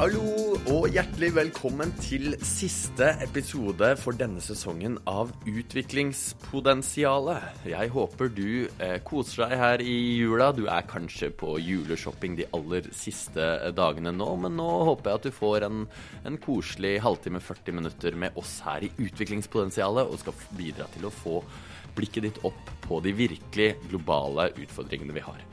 Hallo og hjertelig velkommen til siste episode for denne sesongen av Utviklingspotensialet. Jeg håper du eh, koser deg her i jula. Du er kanskje på juleshopping de aller siste dagene nå, men nå håper jeg at du får en, en koselig halvtime, 40 minutter med oss her i Utviklingspotensialet, og skal bidra til å få blikket ditt opp på de virkelig globale utfordringene vi har.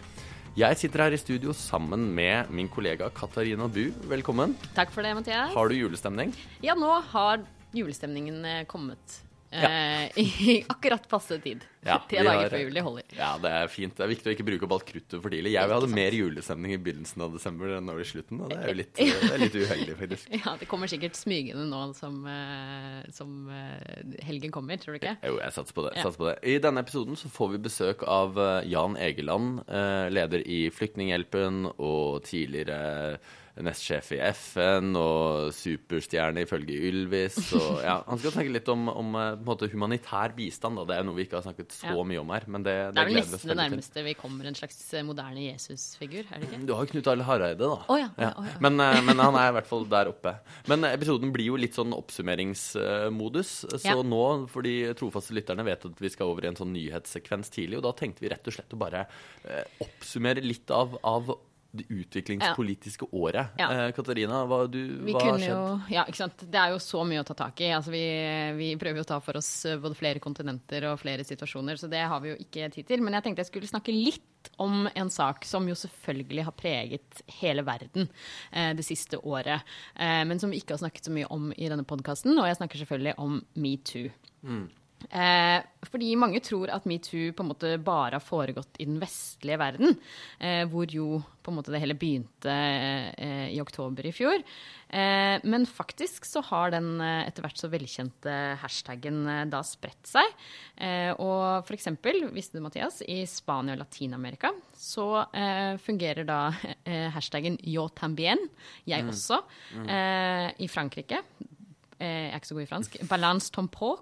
Jeg sitter her i studio sammen med min kollega Katarina Bu. Velkommen. Takk for det, Mathias. Har du julestemning? Ja, nå har julestemningen eh, kommet. Ja. Eh, I akkurat passe tid. Ja, Tre dager før jul. Holder. Ja, det er fint. Det er viktig å ikke bruke opp alt kruttet for tidlig. Jeg vil hadde mer julestemning i begynnelsen av desember enn over i slutten, og det er jo litt, er litt uheldig, faktisk. Ja, Det kommer sikkert smygende nå som, eh, som eh, helgen kommer, tror du ikke? Jo, jeg satser på det. Satser på det. I denne episoden så får vi besøk av Jan Egeland, leder i Flyktninghjelpen og tidligere nestsjef i FN og superstjerne ifølge Ylvis. Og, ja, han skal snakke litt om, om eh, måte humanitær bistand. Da. Det er noe vi ikke har snakket så Ja. mye om her. Men det, det, Det er vel nesten det nærmeste vi kommer en slags eh, moderne Jesus-figur, er det ikke? Du har jo Knut Arild Hareide, da. Oh, ja, Oh, ja. Men, eh, men han er i hvert fall der oppe. Men eh, episoden blir jo litt sånn oppsummeringsmodus. Så Ja. nå, for de trofaste lytterne vet at vi skal over i en sånn nyhetssekvens tidlig, og da tenkte vi rett og slett å bare eh, oppsummere litt av, av det utviklingspolitiske året. Ja. Eh, Katarina, hva, du, hva har skjedd? jo, ja, ikke sant? Det er jo så mye å ta tak i. Altså, vi, vi prøver jo å ta for oss eh, både flere kontinenter og flere situasjoner, så det har vi jo ikke tid til. Men jeg tenkte jeg skulle snakke litt om en sak som jo selvfølgelig har preget hele verden eh, det siste året, eh, men som vi ikke har snakket så mye om i denne podkasten. Og jeg snakker selvfølgelig om metoo. Eh, fordi mange tror at metoo på en måte bare har foregått i den vestlige verden, eh, hvor jo på en måte det hele begynte eh, i oktober i fjor. Eh, men faktisk så har den eh, etter hvert så velkjente hashtaggen eh, da spredt seg. Eh, og for eksempel, visste du Mathias, i Spania og Latin-Amerika så eh, fungerer da hashtaggen yo tambien, jeg også. Eh, I Frankrike eh, jeg er ikke så god i fransk, Balance Tompo,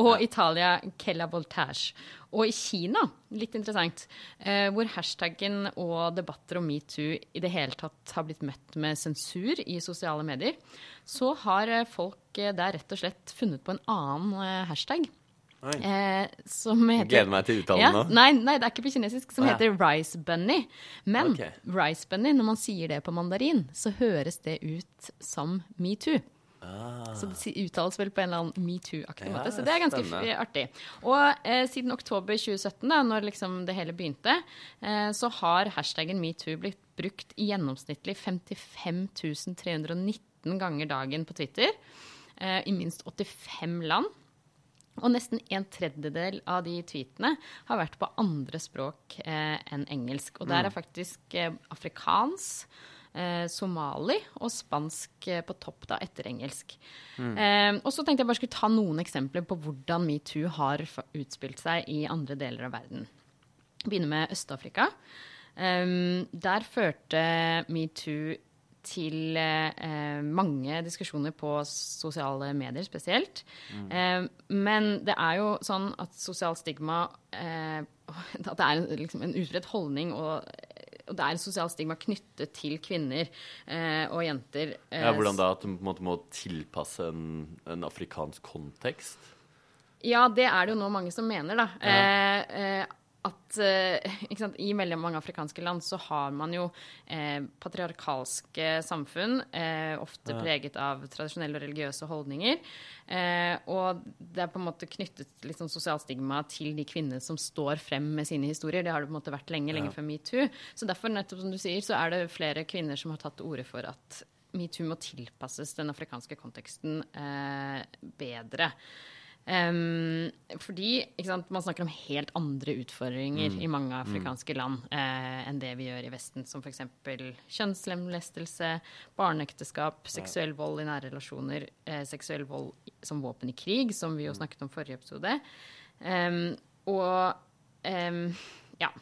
og Italia Kella Voltage. Og i Kina, litt interessant, eh, hvor hashtaggen og debatter om metoo i det hele tatt har blitt møtt med sensur i sosiale medier, så har eh, folk eh, der rett og slett funnet på en annen eh, hashtag. Eh, som heter Gleder meg til uttalen ja, nå. Nei, nei, det er ikke på kinesisk. Som ah, ja. heter rice bunny. Men okay. rice bunny, når man sier det på mandarin, så høres det ut som metoo. Så det uttales vel på en eller annen metoo-aktig Ah. Ja, måte. Så det er ganske spennende. artig. Og eh, siden oktober 2017, da når liksom det hele begynte, eh, så har hashtaggen metoo blitt brukt i gjennomsnittlig 55 319 ganger dagen på Twitter. Eh, I minst 85 land. Og nesten en tredjedel av de tweetene har vært på andre språk eh, enn engelsk. Og der er faktisk eh, afrikans, eh, somali og spansk eh, på topp da, etter engelsk. Eh, og så tenkte jeg bare skulle ta noen eksempler på hvordan metoo har utspilt seg i andre deler av verden. Begynner med Øst-Afrika. Um, der førte metoo til eh, mange diskusjoner på sosiale medier spesielt. Eh, men det er jo sånn at sosialt stigma eh, At det er en, liksom en utbredt holdning og, og det er en sosial stigma knyttet til kvinner eh, og jenter. eh, Ja, hvordan da? At du på en måte må tilpasse en, en afrikansk kontekst? Ja, det er det jo nå mange som mener, da. Eh, eh, at eh, sant, I veldig mange afrikanske land så har man jo eh, patriarkalske samfunn, eh, ofte preget av tradisjonelle og religiøse holdninger. Eh, og det er på en måte knyttet litt sånn sosialt stigma til de kvinnene som står frem med sine historier. Det har det på en måte vært lenge, lenge før metoo. Så derfor, nettopp som du sier, så er det flere kvinner som har tatt til orde for at metoo må tilpasses den afrikanske konteksten eh, bedre. Em, fordi sant, man snakker om helt andre utfordringer i mange afrikanske land uh, enn det vi gjør i Vesten, som f.eks. kjønnslemlestelse, barneekteskap, seksuell vold i nære relasjoner, uh, seksuell vold som våpen i krig, som vi jo snakket om forrige episode. Um, og um, ja.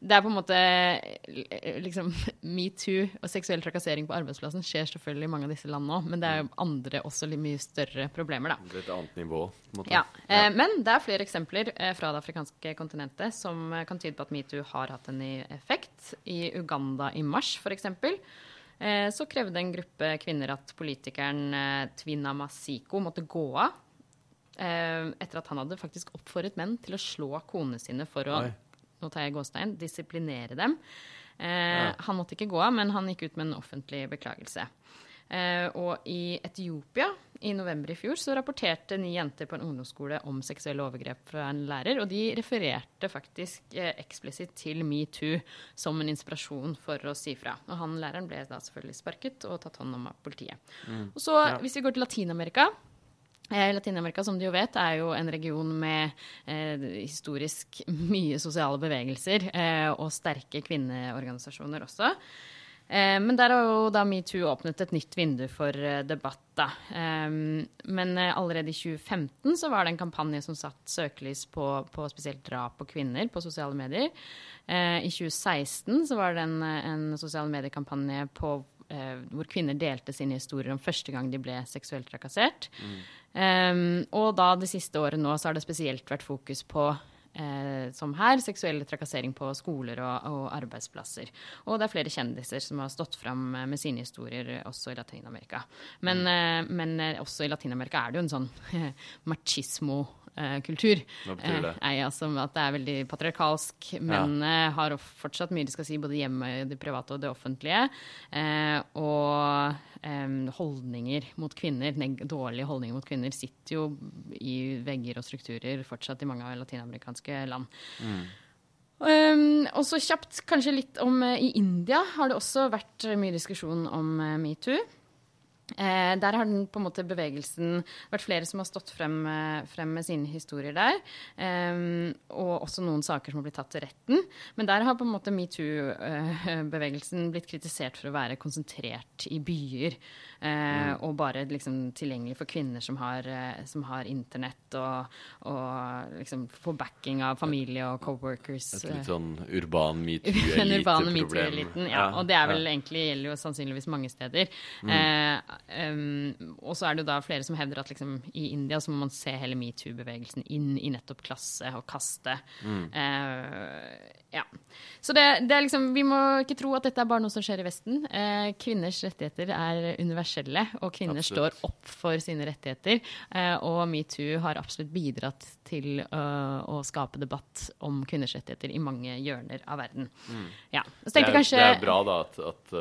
Det er på en måte eh, liksom Metoo og seksuell trakassering på arbeidsplassen skjer selvfølgelig i mange av disse landene òg, men det er jo andre også litt mye større problemer, da. Det er et annet nivå. på en måte. Ja, ja. Men det er flere eksempler eh, fra det afrikanske kontinentet som eh, kan tyde på at metoo har hatt en ny effekt. I Uganda i mars, f.eks., Eh, så krevde en gruppe kvinner at politikeren eh, Twina Masiko måtte gå av. Eh, etter at han hadde faktisk oppfordret menn til å slå konene sine for å Oi. Nå tar jeg gåstein, disiplinere dem. Eh, Ja. Han måtte ikke gå av, men han gikk ut med en offentlig beklagelse. Eh, og i Etiopia i november i fjor så rapporterte ni jenter på en ungdomsskole om seksuelle overgrep fra en lærer, og de refererte faktisk eh, eksplisitt til metoo som en inspirasjon for å si fra. Og han læreren ble da selvfølgelig sparket og tatt hånd om av politiet. Og så, Ja. hvis vi går til Latin-Amerika Latin-Amerika, som du jo vet, er jo en region med eh, historisk mye sosiale bevegelser eh, og sterke kvinneorganisasjoner også. Eh, men der har jo da metoo åpnet et nytt vindu for eh, debatt, da. Eh, men eh, allerede i 2015 så var det en kampanje som satt søkelys på, på spesielt drap på kvinner på sosiale medier. Eh, I 2016 så var det en, en sosiale medier-kampanje på eh, hvor kvinner delte sine historier om første gang de ble seksuelt trakassert. Um, og da det siste året nå så har det spesielt vært fokus på eh, som her, seksuell trakassering på skoler og, og arbeidsplasser. Og det er flere kjendiser som har stått fram med sine historier også i Latin-Amerika. Men, eh, men eh, også i Latin-Amerika er det jo en sånn machismo-kultur. Hva betyr det? Eh, altså at det er veldig patriarkalsk. Mennene har fortsatt mye de skal si, både hjemme, det private og det offentlige. Eh, og holdninger mot kvinner, dårlige holdninger mot kvinner, sitter jo i vegger og strukturer fortsatt i mange av latinamerikanske land. Um, og så kjapt kanskje litt om uh, I India har det også vært mye diskusjon om uh, metoo. Eh, der har den på en måte bevegelsen vært flere som har stått frem, eh, frem med sine historier der. Eh, og også noen saker som har blitt tatt til retten. Men der har på en måte metoo-bevegelsen blitt kritisert for å være konsentrert i byer. eh, Og bare liksom tilgjengelig for kvinner som har, eh, som har internett, og, og liksom får backing av familie og co-workers. Et litt sånn urban metoo-elite-problem. Ja, og det er vel egentlig gjelder jo sannsynligvis mange steder. Mm. Em, og så er det jo da flere som hevder at liksom, i India så må man se hele metoo-bevegelsen inn i nettopp klasse og kaste. Mm. Uh, ja. Så det, det er liksom, vi må ikke tro at dette er bare noe som skjer i Vesten. Uh, kvinners rettigheter er universelle, og kvinner Absolutt. står opp for sine rettigheter. Uh, og metoo har absolutt bidratt til å skape debatt om kvinners rettigheter i mange hjørner av verden. Ja. Så Det tenkte er, kanskje det er bra da at, at,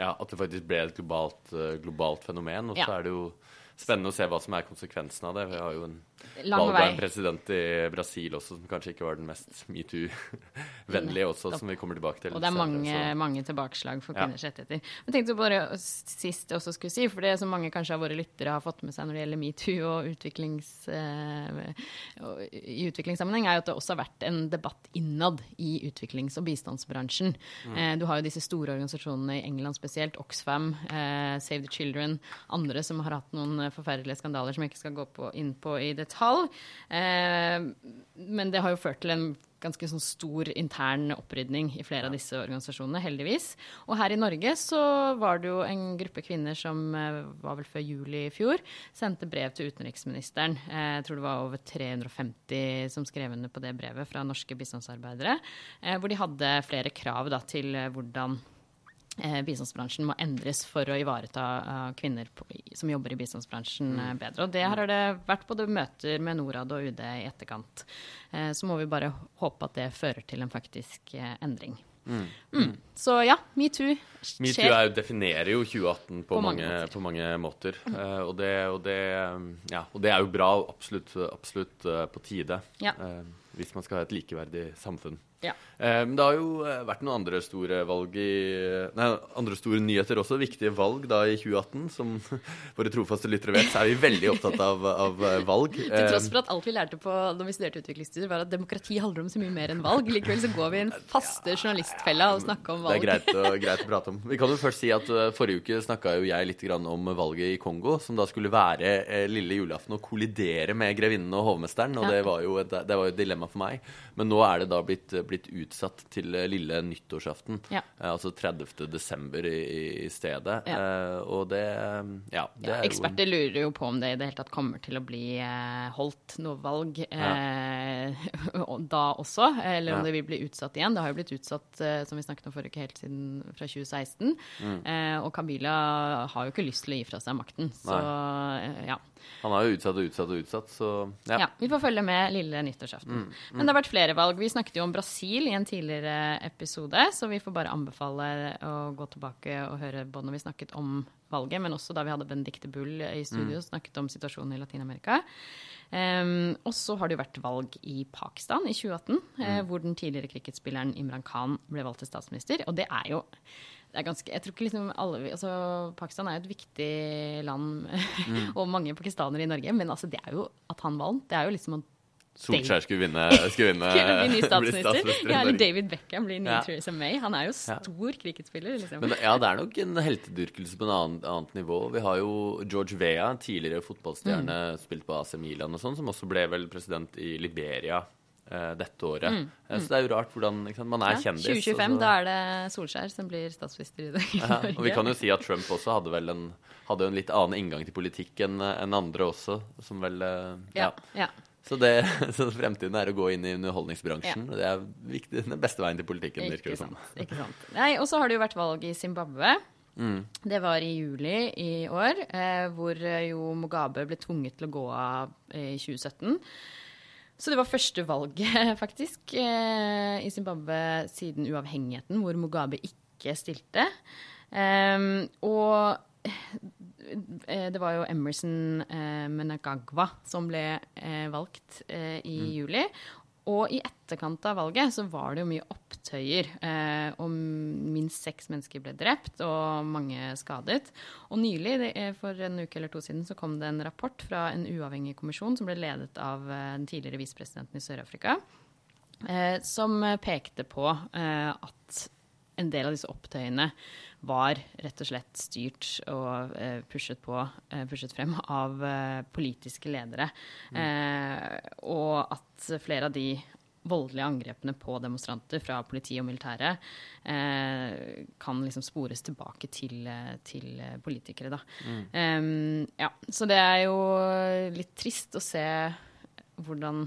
ja, at det faktisk ble et globalt, uh, globalt fenomen. Og så er det jo spennende å se hva som er konsekvensen av det. Vi har jo en lang valg av vei. en president i Brasil også som kanskje ikke var den mest metoo-vennlige også, som vi kommer tilbake til. Og det er mange, så- mange tilbakeslag for Ja. kvinners rettigheter. Men tenkte jeg bare sist også skulle si, for det som mange kanskje av våre lyttere har fått med seg når det gjelder metoo og utviklings, uh, i utviklingssammenheng, er jo at det også har vært en debatt innad i utviklings- og bistandsbransjen. Eh, du har jo disse store organisasjonene i England spesielt, Oxfam, uh, Save the Children, andre som har hatt noen forferdelige skandaler som jeg ikke skal gå på, inn på i detalj. Eh, men det har jo ført til en ganske sånn stor intern opprydning i flere av disse organisasjonene, heldigvis. Og her i Norge så var det jo en gruppe kvinner som eh, var vel før juli i fjor, sendte brev til utenriksministeren. Eh, Jeg tror det var over 350 som skrev under på det brevet fra norske bistandsarbeidere, eh, hvor de hadde flere krav da, til hvordan bistandsbransjen må endres for å ivareta eh, kvinner som jobber i bistandsbransjen eh, bedre. Og det har det vært både møter med Norad og UD i etterkant. Eh, så må vi bare håpe at det fører til en faktisk eh, endring. Mm. Så ja, metoo skjer. Metoo definerer jo 2018 på, På mange måter. på mange måter. Eh, og, det, og, det, ja, og det er jo bra, absolutt, absolutt uh, på tide. Ja. Uh, hvis man skal ha et likeverdig samfunn. Ja. Eh, Men det har jo eh, vært noen andre store valg i Nei, andre store nyheter også. Viktige valg da i 2018. Som våre trofaste lyttere vet, så er vi veldig opptatt av, av eh, valg. Til tross for at alt vi lærte på når vi studerte utviklingsstudier, var at demokrati handler om så mye mer enn valg. Likevel så går vi i en faste journalistfella og snakker om valg. Det er greit å, greit å prate om. Vi kan jo først si at Forrige uke snakka jo jeg litt grann om valget i Kongo, som da skulle være lille julaften og kollidere med grevinnen og hovmesteren. Og det var jo et, det var et dilemma for meg. Men nå er det da blitt, blitt utsatt til lille nyttårsaften. Ja. Eh, altså 30. desember i, i stedet. Ja. Eh, og det Ja, det Ja, er eksperter lurer jo på om det i det hele tatt kommer til å bli eh, holdt noe valg eh, da også, eller om det vil bli utsatt igjen. Det har jo blitt utsatt, eh, som vi snakket om forrige uke, helt siden fra 2016. Mm. Eh, og Kabila har jo ikke lyst til å gi fra seg makten, så eh, ja. Han har jo utsatt og utsatt og utsatt, så ja. Ja, Vi får følge med lille nyttårsaften. Men det har vært flere valg. Vi snakket jo om Brasil i en tidligere episode, så vi får bare anbefale å gå tilbake og høre både når vi snakket om valget, men også da vi hadde Benedicte Bull i studio og snakket om situasjonen i Latin-Amerika. Um, og så har det jo vært valg i Pakistan i 2018, eh, hvor den tidligere cricketspilleren Imran Khan ble valgt til statsminister. Og det er jo det er ganske, jeg tror ikke liksom alle, altså Pakistan er jo et viktig land, og mange pakistanere i Norge. Men altså, det er jo at han vant. Det er jo liksom at Solskjær skulle vinne, skulle vinne bli statsminister. Ja, eller. David Beckham blir ny Ja. Theresa May. Han er jo stor cricketspiller, liksom. Men ja, det er nok en heltedyrkelse på en annen, annet nivå. Vi har jo George Vea, tidligere fotballstjerne, Mm. spilt på AC Milan og sånn, som også ble vel president i Liberia eh, dette året. Mm. Mm. Så det er jo rart hvordan sant, Man er Ja, kjendis. 2025, så- da er det Solskjær som blir statsminister i Norge. ja, og vi kan jo si at Trump også hadde vel en, hadde en litt annen inngang til politikk enn en andre også, som vel eh, ja. ja. Så, det, så fremtiden er å gå inn i underholdningsbransjen. og Det er viktig, den beste veien til politikken, virker det som. Sånn. Ikke sant. Nei, og så har det jo vært valg i Zimbabwe. Mm. Det var i juli i år, eh, hvor eh, jo Mugabe ble tvunget til å gå av eh, i 2017. Så det var første valget, faktisk, eh, i Zimbabwe siden uavhengigheten, hvor Mugabe ikke stilte. Ehm, og det var jo Emerson eh, Menagagwa som ble eh, valgt eh, i juli. Og i etterkant av valget så var det jo mye opptøyer. Eh, og minst seks mennesker ble drept, og mange skadet. Og nylig, er for en uke eller to siden, så kom det en rapport fra en uavhengig kommisjon som ble ledet av eh, den tidligere visepresidenten i Sør-Afrika, eh, som pekte på eh, at en del av disse opptøyene var rett og slett styrt og eh, pushet på, eh, pushet frem av eh, politiske ledere. Mm. og at flere av de voldelige angrepene på demonstranter fra politi og militære kan liksom spores tilbake til, til politikere, da. Em, ja, så det er jo litt trist å se hvordan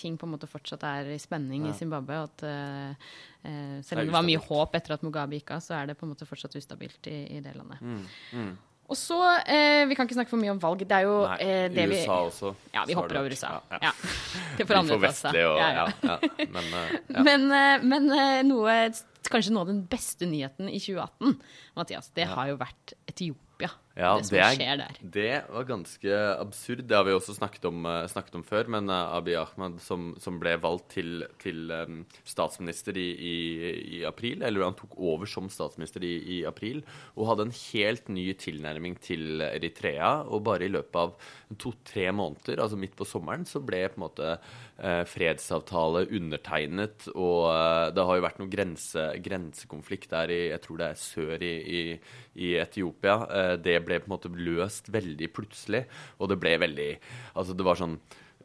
ting på en måte fortsatt er i spenning i Zimbabwe. og At, eh, selv om det var mye håp etter at Mugabe gikk av, så er det på en måte fortsatt ustabilt i, i det landet. Mm, Og så, eh, Vi kan ikke snakke for mye om valg. Det er jo Nei, eh, det vi USA også. Ja, vi hopper over USA. Ja, ja. Ja. Det får andre ta seg. Ja, ja, ja. ja. Men uh, ja. Men, uh, men uh, noe, kanskje noe av den beste nyheten i 2018, Mathias, det har jo vært Etiopia. Ja, det som er- skjer der. Det var ganske absurd. Det har vi også snakket om, eh, snakket om før. Men eh, Abiy Ahmed, som, som ble valgt til, til eh, statsminister i, i, i april, eller han tok over som statsminister i, i april, og hadde en helt ny tilnærming til Eritrea. Og bare i løpet av to-tre måneder, altså midt på sommeren, så ble på en måte fredsavtale undertegnet. Og det har jo vært noe grense, grensekonflikt der i jeg tror det er sør i, i, i Etiopia. Eh, det ble på en måte løst veldig plutselig, og det ble veldig Altså, det var sånn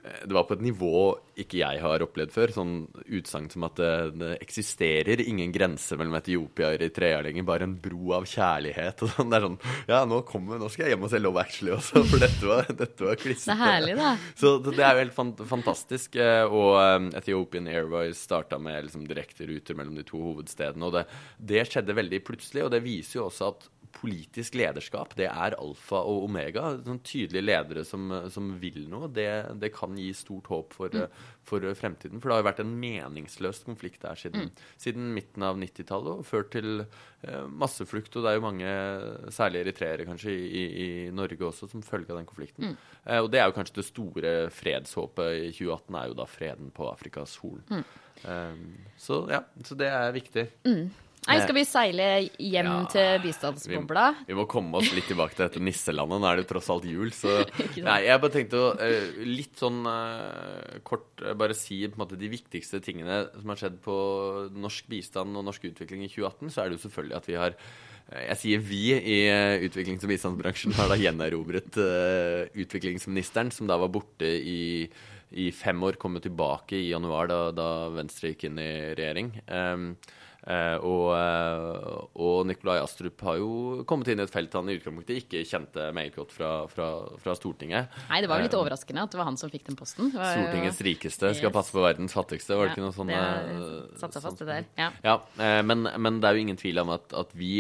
eh, det var på et nivå ikke jeg har opplevd før. Sånn utsagn som at det, det eksisterer ingen grense mellom Etiopia og Eritrea lenger, bare en bro av kjærlighet. Og sånn. Det er sånn Ja, nå kommer, nå skal jeg hjem og se Love Actually også, for dette var, dette var klissete. Det er herlig, da. Så det det er jo helt fan fantastisk. eh, Og eh, Ethiopian Airways starta med liksom direkte ruter mellom de to hovedstedene. Og det, det skjedde veldig plutselig, og det viser jo også at politisk lederskap, det er alfa og omega. Sånn tydelige ledere som, som vil noe, det, det kan gi stort håp for, Mm. for fremtiden. For det har jo vært en meningsløs konflikt der siden, Mm. siden midten av 90-tallet og ført til eh, masseflukt. Og det er jo mange, særlig eritreere kanskje, i, i Norge også, som følge av den konflikten. Mm. Eh, og det er jo kanskje det store fredshåpet i 2018, er jo da freden på Afrikas Horn. Mm. Eh, så ja, så det er viktig. Nei, skal vi seile hjem Ja, til bistandsbobla? Vi må komme oss litt tilbake til dette nisselandet. Nå er det jo tross alt jul, så Nei, jeg bare tenkte å uh, litt sånn uh, kort uh, bare si på en måte de viktigste tingene som har skjedd på norsk bistand og norsk utvikling i 2018. Så er det jo selvfølgelig at vi har eh, jeg sier vi i eh, utviklings- og bistandsbransjen har da gjenerobret eh, utviklingsministeren, som da var borte i i fem år, kom tilbake i januar, da, da Venstre gikk inn i regjering. Um, og, uh, og, Nikolai Astrup har jo kommet inn i et felt han i utgangspunktet ikke kjente meget godt fra, fra, fra, Stortinget. Nei, det var jo litt uh, overraskende at det var han som fikk den posten. Var, Stortingets rikeste skal passe på verdens fattigste, var det ja, ikke noe sånt? Det satte seg fast, det der. Ja. ja men, men, det er jo ingen tvil om at, at vi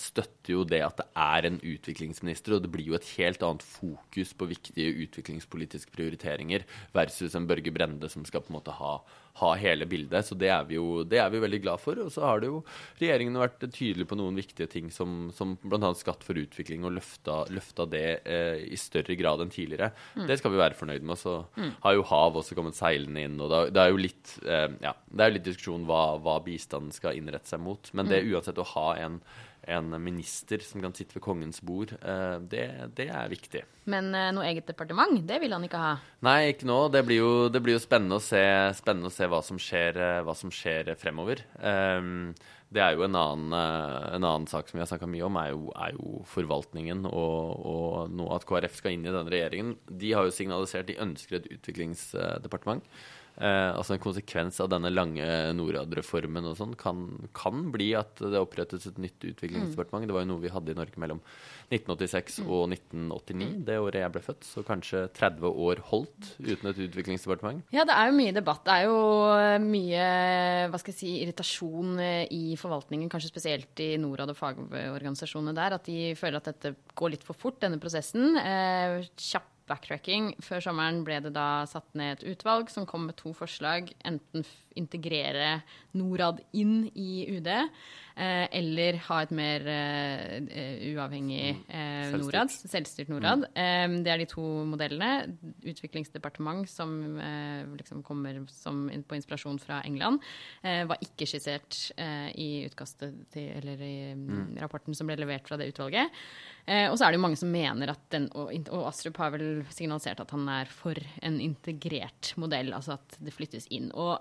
støtter jo det at det er en utviklingsminister, og det blir jo et helt annet fokus på viktige utviklingspolitiske prioriteringer versus en Børge Brende som skal på en måte ha ha hele bildet. Så det er vi jo det er vi veldig glad for. Og så har det jo regjeringen vært tydelig på noen viktige ting som, som bl.a. skatt for utvikling, og løfta, løfta det eh, i større grad enn tidligere. Mm. Det skal vi være fornøyd med. Så mm. har jo hav også kommet seilende inn. Og det, det er jo litt, eh, ja, det er litt diskusjon hva, hva bistanden skal innrette seg mot. Men det mm. uansett å ha en en minister som kan sitte ved kongens bord. Eh, det, det er viktig. Men eh, noe eget departement, det vil han ikke ha? Nei, ikke nå. Det blir jo, det blir jo spennende, å se, spennende, å se, hva som skjer, eh, hva som skjer fremover. Det er jo en annen, en annen sak som vi har snakka mye om, er jo, er jo forvaltningen og, og nå at KrF skal inn i denne regjeringen. De har jo signalisert de ønsker et utviklingsdepartement. Eh, altså En konsekvens av denne lange Norad-reformen og sånn kan, kan, bli at det opprettes et nytt utviklingsdepartement. Mm. Det var jo noe vi hadde i Norge mellom 1986 mm. og 1989, mm. det året jeg ble født. Så kanskje 30 år holdt uten et utviklingsdepartement. Ja, det er jo mye debatt. Det er jo eh, mye hva skal jeg si, irritasjon eh, i forvaltningen, kanskje spesielt i Norad og fagorganisasjonene der, at de føler at dette går litt for fort, denne prosessen. Eh, kjapp backtracking. Før sommeren ble det da satt ned et utvalg som kom med to forslag. Enten integrere Norad inn i UD, eh, eller ha et mer eh, uavhengig uh, Norad, selvstyrt Norad. Mm. Um, det er de to modellene. Utviklingsdepartement, som uh, liksom kommer som, på inspirasjon fra England, var ikke skissert i utkastet til, eller i mm. rapporten som ble levert fra det utvalget. Eh, og så er det jo mange som mener at den, og, og Astrup har vel signalisert at han er for en integrert modell, altså at det flyttes inn. Og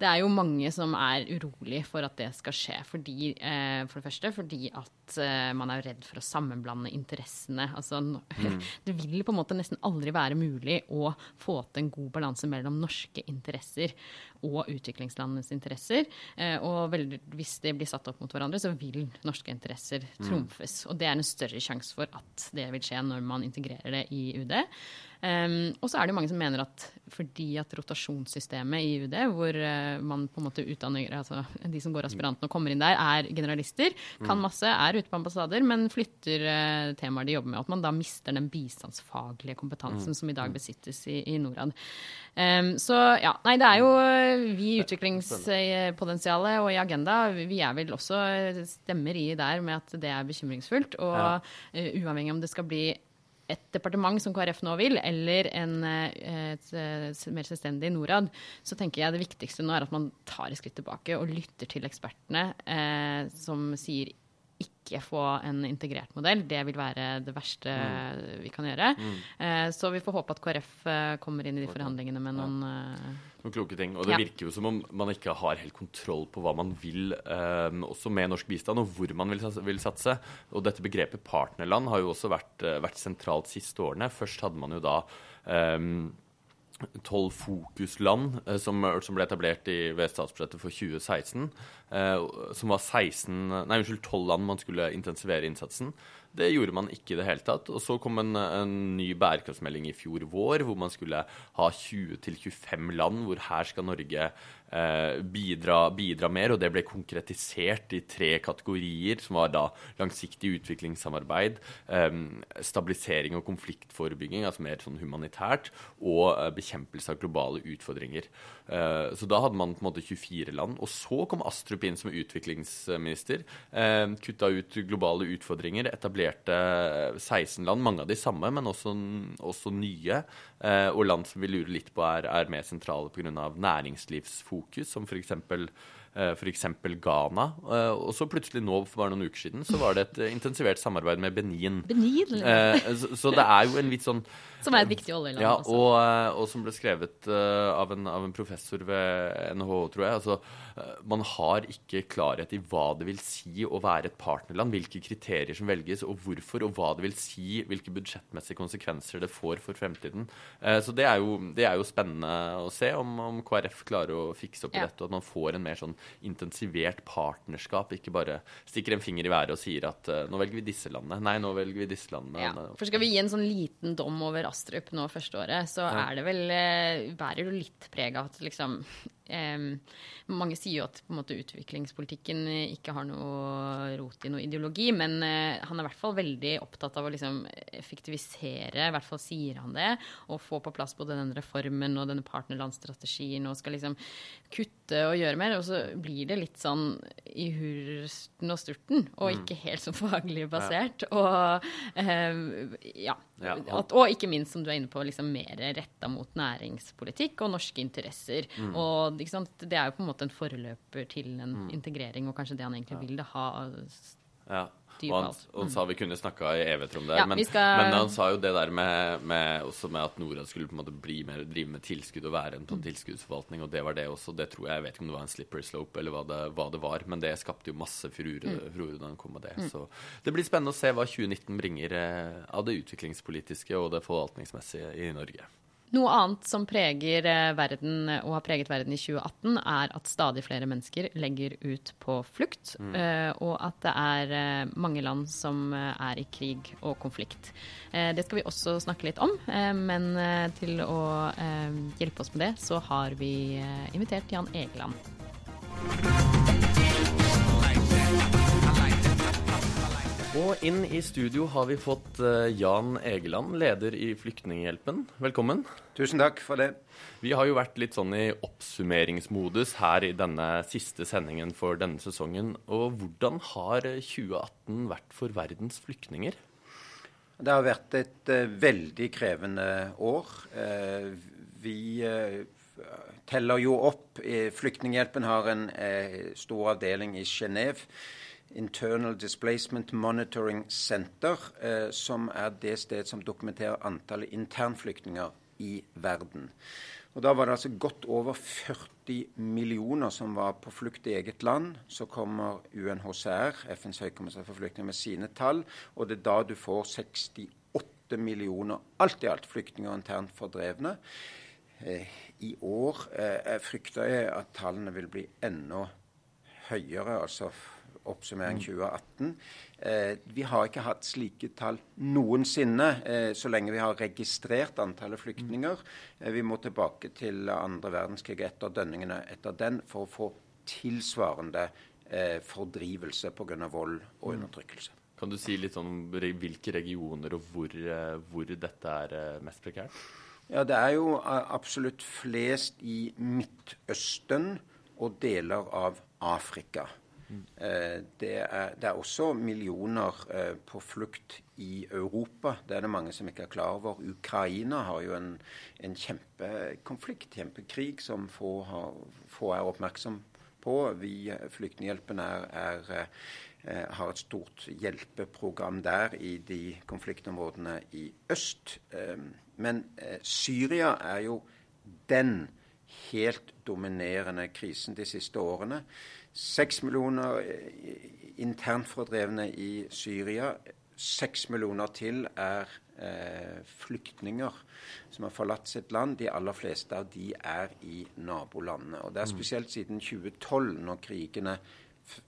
det er jo mange som er urolig for at det skal skje. Fordi, eh, for det første fordi at eh, man er redd for å sammenblande interessene. Altså, mm. Det vil på en måte nesten aldri være mulig å få til en god balanse mellom norske interesser og utviklingslandenes interesser. Eh, og hvis det blir satt opp mot hverandre, så vil norske interesser mm. trumfes. Mm. Og det er en større sjanse for at det vil skje når man integrerer det i UD. Um, og så er det mange som mener at fordi at rotasjonssystemet i UD, hvor uh, man på en måte utdanner altså de som går aspiranten og kommer inn der, er generalister, kan mm. masse, er ute på ambassader, men flytter uh, temaer de jobber med, at man da mister den bistandsfaglige kompetansen mm. som i dag mm. besittes i, i Norad. Um, så ja, nei, det er jo eh, vi i utviklingspotensialet og i Agenda, vi er vel også stemmer i der med at det er bekymringsfullt. Og uh, uavhengig om det skal bli et departement som KrF nå vil, eller en, eh, et, et, mer selvstendig Norad, så tenker jeg det viktigste nå er at man tar et skritt tilbake og lytter til ekspertene eh, som sier ikke få en integrert modell. Det vil være det verste mm. vi kan gjøre. Mm. Eh, så vi får håpe at KrF eh, kommer inn i de forhandlingene med noen ja. Eh, noen kloke ting. Og det ja. virker jo som om man ikke har helt kontroll på hva man vil, eh, også med norsk bistand, og hvor man vil, vil, satse. Og dette begrepet partnerland har jo også vært, eh, vært sentralt siste årene. Først hadde man jo da tolv fokusland som, som, ble etablert i, ved statsbudsjettet for 2016. Eh, som var 16, nei, unnskyld, 12 land man skulle intensivere innsatsen. Det gjorde man ikke i det hele tatt. Og så kom en, en ny bærekraftsmelding i fjor vår, hvor man skulle ha 20-25 land, hvor her skal Norge eh, bidra, bidra, mer. Og det ble konkretisert i tre kategorier, som var da langsiktig utviklingssamarbeid, eh, stabilisering og konfliktforebygging, altså mer sånn humanitært, og eh, bekjempelse av globale utfordringer. Eh, så da hadde man på en måte 24 land. Og så kom Astrup inn som utviklingsminister. Eh, kutta ut globale utfordringer, etablerte 16 land, mange av de samme, men også, også nye. Eh, og land som vi lurer litt på er, er mer sentrale pga. næringslivsfokus, som f.eks. Eh, f.eks. Ghana. Eh, og så plutselig nå, for bare noen uker siden, så var det et eh, intensivert samarbeid med Benin. Benin? Så, det er jo en litt sånn Som er et viktig oljeland, ja. Og, og, som ble skrevet av en, av en, professor ved NHO, tror jeg. Altså, man har ikke klarhet i hva det vil si å være et partnerland, hvilke kriterier som velges, og hvorfor, og hva det vil si, hvilke budsjettmessige konsekvenser det får for fremtiden. Så det er, jo, det er jo spennende å se om, om KrF klarer å fikse opp i Ja. dette, og at man får en mer sånn intensivert partnerskap, ikke bare stikker en finger i været og sier at eh, nå velger vi disse landene. Nei, nå velger vi disse landene. Ja, for skal vi gi en sånn liten dom over Astrup nå første året, så er det vel eh, bærer jo litt preg av at liksom em, Mange sier jo at på en måte utviklingspolitikken eh, ikke har noe rot i noe ideologi, men eh, han er i hvert fall veldig opptatt av å liksom effektivisere, i hvert fall sier han det, og få på plass både den reformen og denne partnerlandsstrategien og skal liksom kutte og gjøre mer. Og så blir det litt sånn i hursten og sturten, og ikke helt så faglig basert. Og eh, ja. At, og ikke minst, som du er inne på, liksom mer retta mot næringspolitikk og norske interesser. Og ikke sant? det er jo på en måte en forløper til en integrering, og kanskje det han egentlig vil Det, ha. Ja. Og han, han sa vi kunne snakka i evigheter om det. Ja, men, skal- men han sa jo det der med, med, også med at Norad skulle på en måte bli mer, drive med tilskudd og være en Mm. sånn tilskuddsforvaltning, og det var det også. Det tror jeg, jeg vet ikke om det var en slippery slope eller hva det, hva det var, men det skapte jo masse furore, Mm. da han kom med det. Så det blir spennende å se hva 2019 bringer eh, av det utviklingspolitiske og det forvaltningsmessige i Norge. Noe annet som preger eh, verden, og har preget verden i 2018, er at stadig flere mennesker legger ut på flukt, mm. og at det er eh, mange land som eh, er i krig og konflikt. Eh, Det skal vi også snakke litt om, eh, men eh, til å eh, hjelpe oss med det, så har vi eh, invitert Jan Egeland. Og inn i studio har vi fått eh, Jan Egeland, leder i Flyktninghjelpen. Velkommen. Tusen takk for det. Vi har jo vært litt sånn i oppsummeringsmodus her i denne siste sendingen for denne sesongen. Og hvordan har 2018 vært for verdens flyktninger? Det har vært et eh, veldig krevende år. Eh, vi teller jo opp. Flyktninghjelpen har en stor avdeling i Genéve. Internal Displacement Monitoring Center, eh, som er det sted som dokumenterer antallet internflyktninger i verden. Og Da var det altså godt over 40 millioner som var på flukt i eget land. Så kommer UNHCR, FNs høykommissær for flyktninger, med sine tall. Og det er da du får 68 millioner alt i alt flyktninger og internt fordrevne. Eh, I år eh, frykter jeg at tallene vil bli enda høyere, altså oppsummering 2018. Eh, vi har ikke hatt slike tall noensinne eh, så lenge vi har registrert antallet flyktninger. Eh, vi må tilbake til andre verdenskrig etter dønningene etter den for å få tilsvarende eh, fordrivelse pga. vold og undertrykkelse. Kan du si litt om hvilke regioner og hvor, hvor dette er mest prekært? Ja, det er jo absolutt flest i Midtøsten og deler av Afrika. Eh, Det er, det er også millioner eh, på flukt i Europa. Det er det mange som ikke er klar over. Ukraina har jo en, en kjempekonflikt, kjempekrig, som få, har, få er oppmerksom på. Vi, eh, Flyktninghjelpen, er, er, har et stort hjelpeprogram der i de konfliktområdene i øst. Men Syria er jo den helt dominerende krisen de siste årene. Seks millioner eh, internt fordrevne i Syria. Seks millioner til er eh, flyktninger som har forlatt sitt land. De aller fleste av de er i nabolandene. Og Det er spesielt siden 2012, når krigene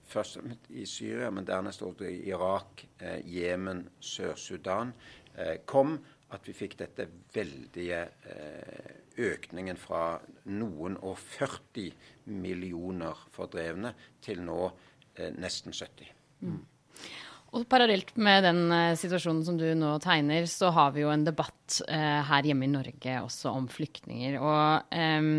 først i Syria, men dernest også i Irak, eh, Jemen, Sør-Sudan eh, kom, at vi fikk dette veldige eh, økningen fra noen og 40 millioner fordrevne til nå eh, nesten 70. Og parallelt med den eh, situasjonen som du nå tegner, så har vi jo en debatt eh, her hjemme i Norge også om flyktninger. Og eh,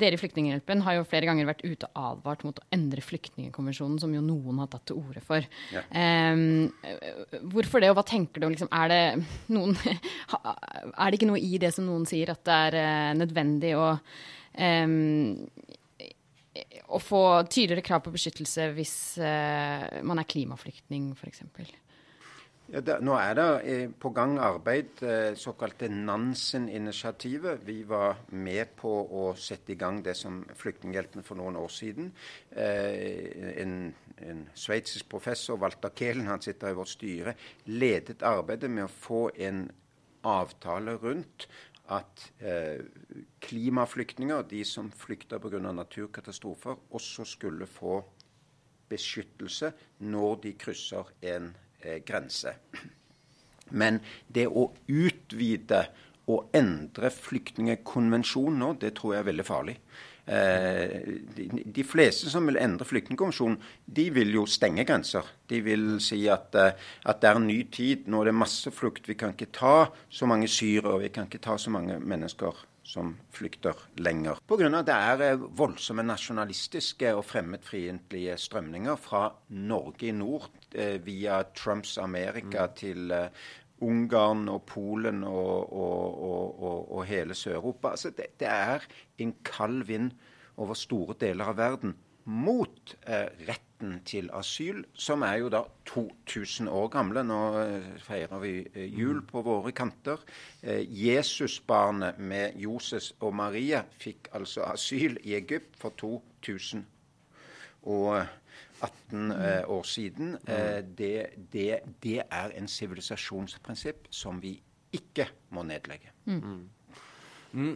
dere i Flyktninghjelpen har jo flere ganger vært ute og advart mot å endre flyktningkonvensjonen, som jo noen har tatt til orde for. Ja. Eh, hvorfor det, og hva tenker du? Liksom, er, det noen, er det ikke noe i det som noen sier, at det er eh, nødvendig å em, å få tydeligere krav på beskyttelse hvis eh, man er klimaflyktning, f.eks. Ja, nå er det eh, på gang arbeid, eh, såkalte Nansen-initiativet. Vi var med på å sette i gang det som Flyktninghjelpen for noen år siden. Eh, en, en sveitsisk professor, Walter Kehlen, han sitter i vårt styre, ledet arbeidet med å få en avtale rundt at eh, klimaflyktninger, de som flykter pga. naturkatastrofer, også skulle få beskyttelse når de krysser en eh, grense. Men det å utvide og endre flyktningkonvensjonen nå, det tror jeg er veldig farlig. Eh, de, fleste som vil endre flyktningkonvensjonen, de vil jo stenge grenser. De vil si at, eh, at det er en ny tid. Nå er det masseflukt. Vi kan ikke ta så mange syrere. Vi kan ikke ta så mange mennesker som flykter lenger. Pga. det er eh, voldsomme nasjonalistiske og fremmedfiendtlige strømninger fra Norge i nord via Trumps Amerika mm. til Ungarn og Polen og, og, og, og hele Sør-Europa. Altså det, det, er en kald vind over store deler av verden mot eh, retten til asyl, som er jo da 2000 år gamle. Nå eh, feirer vi eh, jul på våre kanter. Eh, Jesusbarnet med Joses og Maria fikk altså asyl i Egypt for 2000 og 18 eh, år siden. Eh, det, det, det, er en sivilisasjonsprinsipp som vi ikke må nedlegge. Mm. Mm,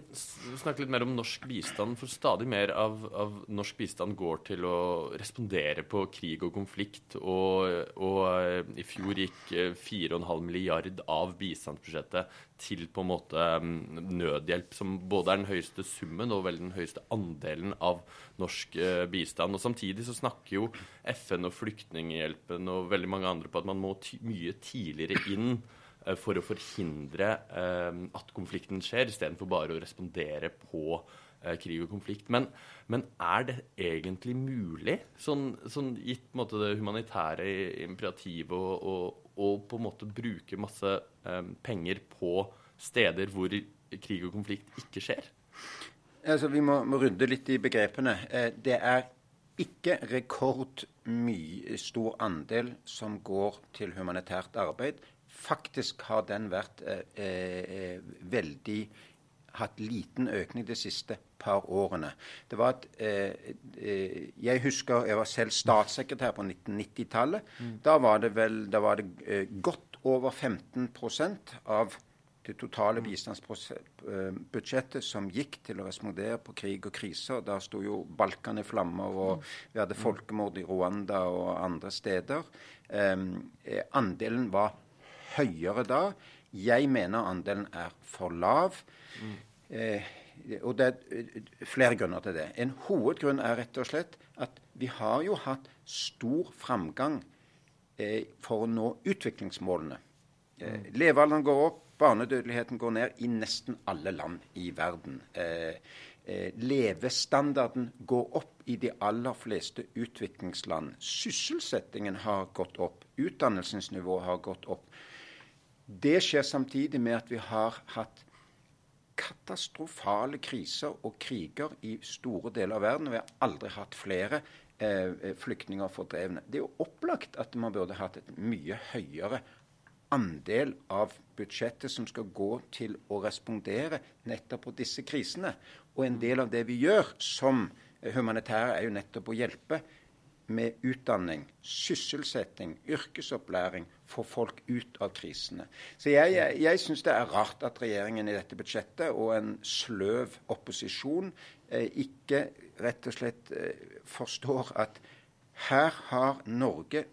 snakke litt mer om norsk bistand. For stadig mer av, av, norsk bistand går til å respondere på krig og konflikt. Og, og uh, i fjor gikk 4,5 uh, milliard av bistandsbudsjettet til på en måte um, nødhjelp, som både er den høyeste summen og vel den høyeste andelen av norsk uh, bistand. Og Samtidig så snakker jo FN og Flyktninghjelpen og veldig mange andre på at man må mye tidligere inn Eh, for å forhindre eh, at konflikten skjer, istedenfor bare å respondere på eh, krig og konflikt. Men, men, er det egentlig mulig, sånn, sånn gitt måte, det humanitære imperativet, å på en måte bruke masse penger på steder hvor krig og konflikt ikke skjer? Altså, vi må, må rydde litt i begrepene. det er ikke rekordmye stor andel som går til humanitært arbeid. Faktisk har den vært eh, eh, veldig hatt liten økning de siste par årene. Det var at, eh, eh Jeg husker jeg var selv statssekretær på 1990-tallet. Mm. Da var det vel da var det, eh, godt over 15% av det totale mm. bistandsbudsjettet som gikk til å respondere på krig og kriser. Da sto jo Balkan i flammer, og mm. vi hadde folkemord i Rwanda og andre steder. Eh, andelen var høyere da. Jeg mener andelen er for lav. Mm. Eh, og det er flere grunner til det. En hovedgrunn er rett og slett at vi har jo hatt stor framgang eh, for å nå utviklingsmålene. Eh, mm. Levealderen går opp, barnedødeligheten går ned i nesten alle land i verden. Eh, eh, levestandarden går opp i de aller fleste utviklingsland. Sysselsettingen har gått opp. Utdannelsesnivået har gått opp. Det skjer samtidig med at vi har hatt katastrofale kriser og kriger i store deler av verden. Vi har aldri hatt flere eh, flyktninger fordrevne. Det er jo opplagt at man burde hatt et mye høyere andel av budsjettet som skal gå til å respondere nettopp på disse krisene. Og en del av det vi gjør som humanitære, er jo nettopp å hjelpe med utdanning, sysselsetting, yrkesopplæring, få folk ut av krisene. Så jeg, jeg, syns det er rart at regjeringen i dette budsjettet og en sløv opposisjon eh, ikke rett og slett eh, forstår at her har Norge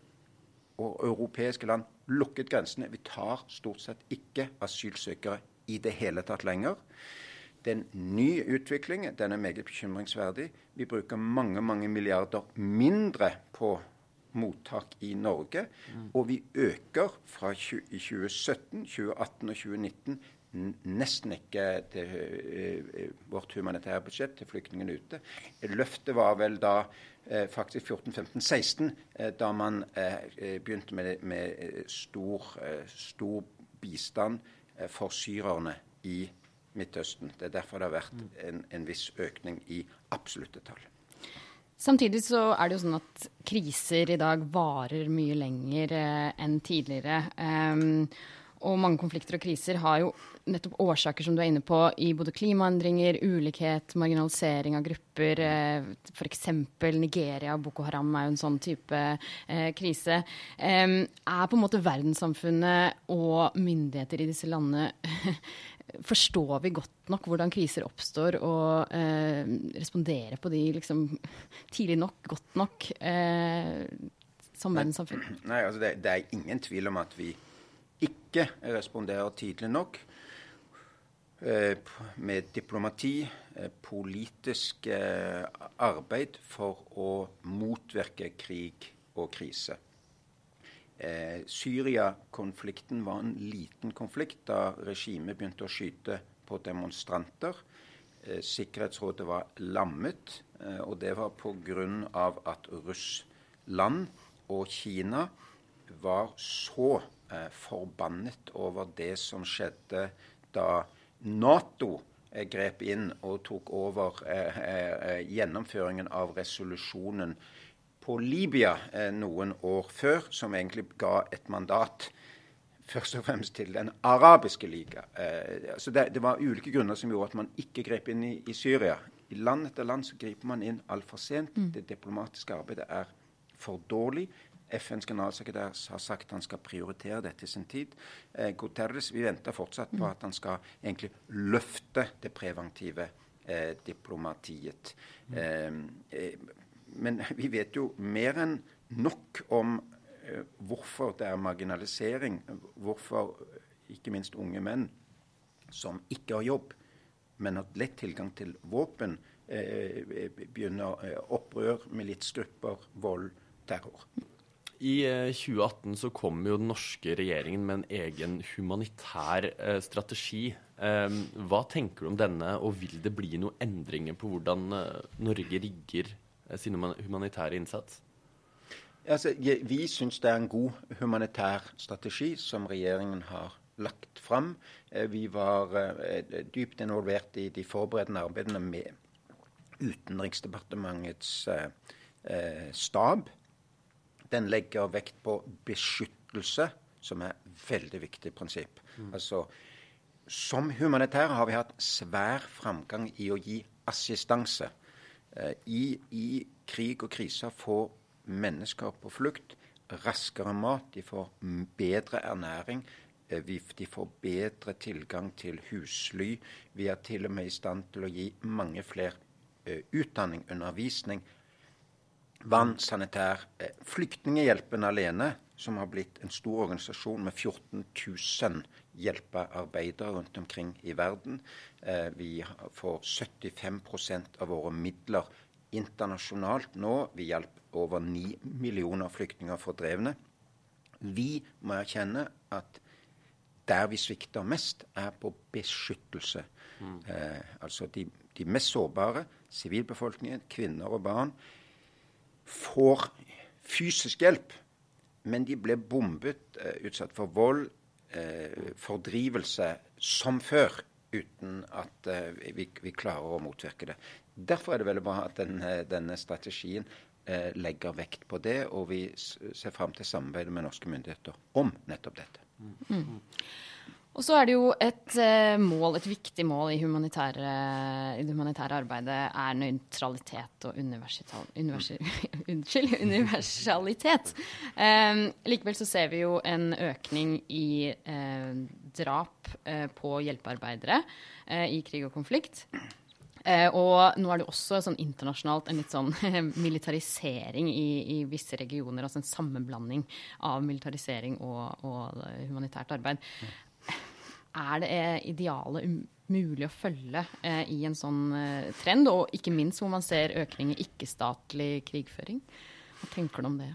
og europeiske land lukket grensene. Vi tar stort sett ikke asylsøkere i det hele tatt lenger. Det er en ny utvikling. Den er meget bekymringsverdig. Vi bruker mange mange milliarder mindre på mottak i Norge. Mm. Og vi øker fra 20, i 2017, 2018 og 2019 nesten ikke til uh, vårt humanitære budsjett til flyktningene ute. Løftet var vel da uh, faktisk 14-15-16, uh, da man begynte med, med stor, stor, bistand for syrerne i Norge Midtøsten. Det er derfor det har vært en, en viss økning i absolutte tall. Samtidig så er det jo sånn at kriser i dag varer mye lenger enn tidligere. Um, og mange konflikter og kriser har jo nettopp årsaker som du er inne på, i både klimaendringer, ulikhet, marginalisering av grupper. Eh, F.eks. Nigeria, og Boko Haram er jo en sånn type eh, krise. Eh, er på en måte verdenssamfunnet og myndigheter i disse landene Forstår vi godt nok hvordan kriser oppstår, og eh, responderer på de liksom, tidlig nok, godt nok, eh, som verdenssamfunn? Nei, altså det, det er ingen tvil om at vi ikke responderer tidlig nok eh, med diplomati, eh, politisk eh, arbeid for å motvirke krig og krise. Syria-konflikten var en liten konflikt da regimet begynte å skyte på demonstranter. Sikkerhetsrådet var lammet, og det var pga. at Russland og Kina var så eh, forbannet over det som skjedde da Nato eh, grep inn og tok over eh, eh gjennomføringen av resolusjonen på Libya eh, noen år før, som egentlig ga et mandat først og fremst til Den arabiske liga. Eh, så det, det, var ulike grunner som gjorde at man ikke grep inn i, i Syria. I land etter land så griper man inn altfor sent. Mm. Det diplomatiske arbeidet er for dårlig. FNs generalsekretær har sagt han skal prioritere dette i sin tid. Eh, Guterres, vi venter fortsatt på at han skal egentlig løfte det preventive eh, diplomatiet. Eh, eh men vi vet jo mer enn nok om eh, hvorfor det er marginalisering. Hvorfor ikke minst unge menn som ikke har jobb, men har lett tilgang til våpen, eh, begynner opprør, militsgrupper, vold, terror. I 2018 eh, så kom jo den norske regjeringen med en egen humanitær eh, strategi. Eh, hva tenker du om denne, og vil det bli noen endringer på hvordan eh, Norge rigger eh, sin humanitære innsats? Altså, vi syns det er en god humanitær strategi som regjeringen har lagt fram. Eh, vi var dypt involvert i de forberedende arbeidene med Utenriksdepartementets stab den legger vekt på beskyttelse, som er et veldig viktig prinsipp. Mm. Altså, som humanitære har vi hatt svær framgang i å gi assistanse. Eh, I, I, krig og kriser får mennesker på flukt raskere mat, de får bedre ernæring. Eh, de får bedre tilgang til husly. Vi er til og med i stand til å gi mange flere eh, utdanning, undervisning, vann, sanitær. Flyktninghjelpen alene, som har blitt en stor organisasjon med 14 000 hjelpearbeidere rundt omkring i verden. Eh, vi får 75% av våre midler internasjonalt nå. Vi hjelper over 9 millioner flyktninger fordrevne. Vi må erkjenne at der vi svikter mest, er på beskyttelse. Mm. Eh, altså de, de mest sårbare, sivilbefolkningen, kvinner og barn får fysisk hjelp, men de ble bombet, uh, utsatt for vold, fordrivelse, som før, uten at uh, vi, vi, klarer å motvirke det. Derfor er det veldig bra at denne, denne strategien legger vekt på det, og vi ser fram til samarbeidet med norske myndigheter om nettopp dette. Mm. Og så er det jo et uh, mål, et viktig mål i, humanitære, i det humanitære arbeidet er nøytralitet og unnskyld, universalitet. Um, likevel så ser vi jo en økning i uh, drap uh, på hjelpearbeidere i krig og konflikt. og nå er det også sånn internasjonalt en litt sånn militarisering i, i, visse regioner. Altså en sammenblanding av militarisering og, og humanitært arbeid. Er det eh, idealet mulig å følge eh, i en sånn eh, trend? Og ikke minst hvor man ser økning i ikke-statlig krigføring. Hva tenker du om det?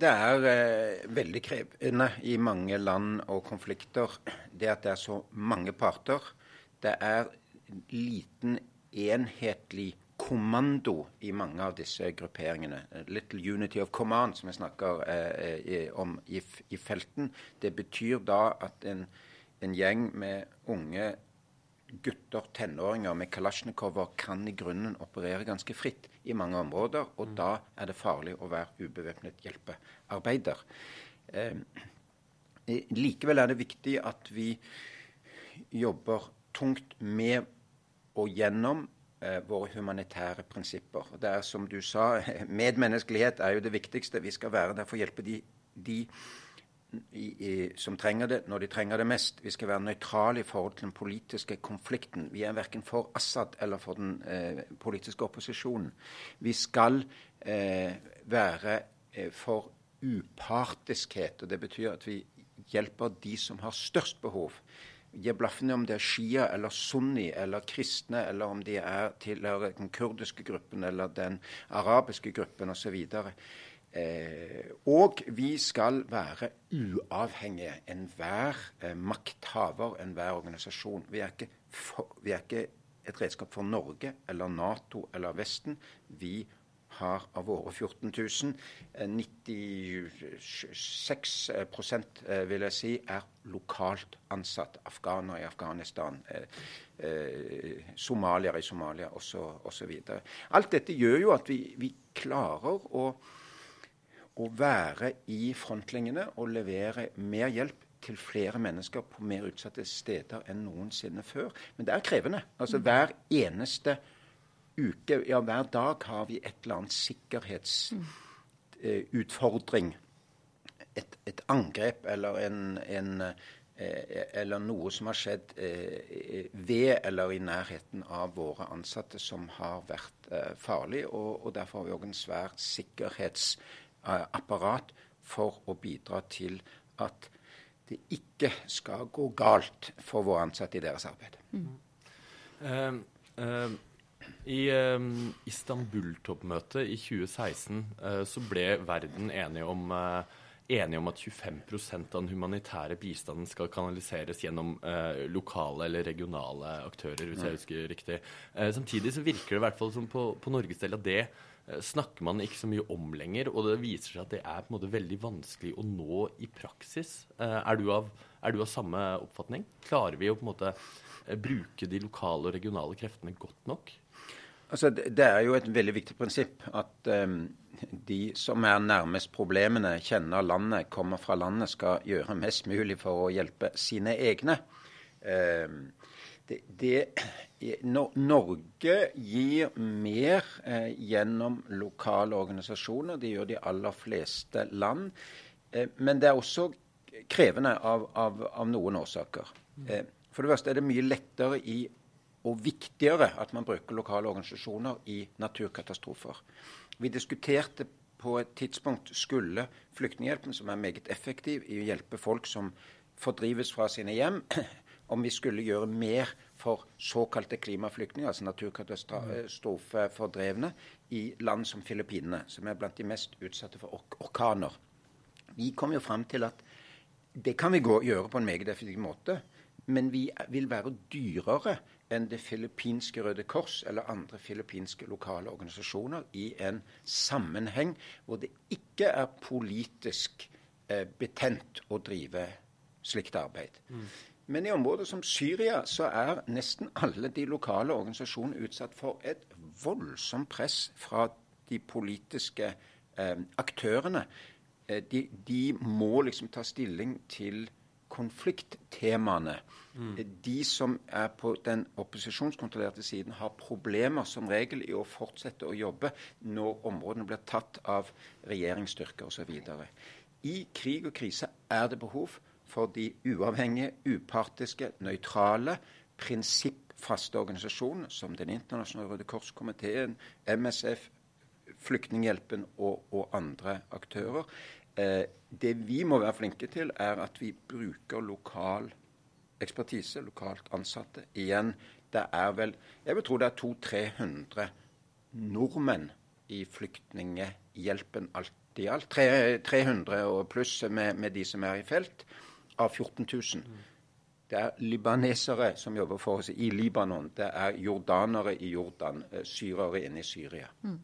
Det er eh, veldig krevende i mange land og konflikter det at det er så mange parter. Det er liten enhetlig kommando i mange av disse grupperingene. Little unity of command, som vi snakker eh, om i, i, felten. Det betyr da at en en gjeng med unge gutter, tenåringer med kalasjnikover kan i grunnen operere ganske fritt i mange områder. Og da er det farlig å være ubevæpnet hjelpearbeider. Eh, likevel er det viktig at vi jobber tungt med og gjennom eh, våre humanitære prinsipper. Det er som du sa, medmenneskelighet er jo det viktigste. Vi skal være der for å hjelpe de, de i, i, som trenger det, når de trenger det mest. Vi skal være nøytrale i forhold til den politiske konflikten. Vi er verken for Assad eller for den eh, politiske opposisjonen. Vi skal eh, være eh, for upartiskhet. og Det betyr at vi hjelper de som har størst behov. Gi blaffen i om det er shia eller sunni eller kristne, eller om de er tilhører den kurdiske gruppen eller den arabiske gruppen osv. Eh, og vi skal være uavhengige. Enhver eh, makthaver, enhver organisasjon. Vi er, for, vi er, ikke et redskap for Norge eller Nato eller Vesten. Vi har av våre 14 000 96 eh, vil jeg si, er lokalt ansatt. Afghanere i Afghanistan, eh, eh, somaliere i Somalia osv. Alt dette gjør jo at vi, vi klarer å å være i frontlinjene og levere mer hjelp til flere mennesker på mer utsatte steder enn noensinne før. Men det er krevende. Altså Hver eneste uke, ja hver dag, har vi et eller annet sikkerhetsutfordring. Et, et, angrep eller en, en eller noe som har skjedd ved eller i nærheten av våre ansatte som har vært farlig. Og, og derfor har vi òg en svær sikkerhets apparat for å bidra til at det ikke skal gå galt for våre ansatte i deres arbeid. Mm. Uh, uh, I uh, Istanbul-toppmøtet i 2016 så ble verden enige om, enige om at 25% av den humanitære bistanden skal kanaliseres gjennom lokale eller regionale aktører, hvis jeg mm. husker riktig. samtidig så virker det i hvert fall som på, på Norges del at det Eh, snakker man ikke så mye om lenger. Og det viser seg at det er på en måte veldig vanskelig å nå i praksis. Eh, er du av, er du av samme oppfatning? Klarer vi å på en måte eh, bruke de lokale og regionale kreftene godt nok? Altså, det er jo et veldig viktig prinsipp at um, de som er nærmest problemene, kjenner landet, kommer fra landet, skal gjøre mest mulig for å hjelpe sine egne. Um, det, det, Norge gir mer eh, gjennom lokale organisasjoner. Det gjør de aller fleste land. Eh, men det er også krevende av, av, av noen årsaker. Eh, for det første er det mye lettere i, og viktigere at man bruker lokale organisasjoner i naturkatastrofer. Vi diskuterte på et tidspunkt skulle Flyktninghjelpen, som er meget effektiv i å hjelpe folk som fordrives fra sine hjem, om vi skulle gjøre mer for såkalte klimaflyktninger, altså naturkatastrofefordrevne, i land som Filippinene, som er blant de mest utsatte for ork orkaner. Vi kom jo fram til at det kan vi gå, gjøre på en meget effektiv måte, men vi vil være dyrere enn det filippinske Røde Kors eller andre filippinske lokale organisasjoner i en sammenheng hvor det ikke er politisk eh, betent å drive slikt arbeid. Mm. Men i områder som Syria så er nesten alle de lokale organisasjonene utsatt for et voldsomt press fra de politiske eh, aktørene. Eh, de, de, må liksom ta stilling til konflikttemaene. Mm. Eh, de som er på den opposisjonskontrollerte siden, har problemer som regel i å fortsette å jobbe når områdene blir tatt av regjeringsstyrker osv. I krig og krise er det behov for de uavhengige, upartiske, nøytrale, prinsippfaste organisasjonene som Den internasjonale Røde Kors-komiteen, MSF, Flyktninghjelpen og, og andre aktører. Eh, det vi må være flinke til, er at vi bruker lokal ekspertise, lokalt ansatte. Igjen, det er vel Jeg vil tro det er 200-300 nordmenn i Flyktninghjelpen alt i alt. 300 og pluss med, med de som er i felt av 14 000. Det er libanesere som jobber for oss i Libanon. Det er jordanere i Jordan. Eh, syrere inne i Syria. Mm.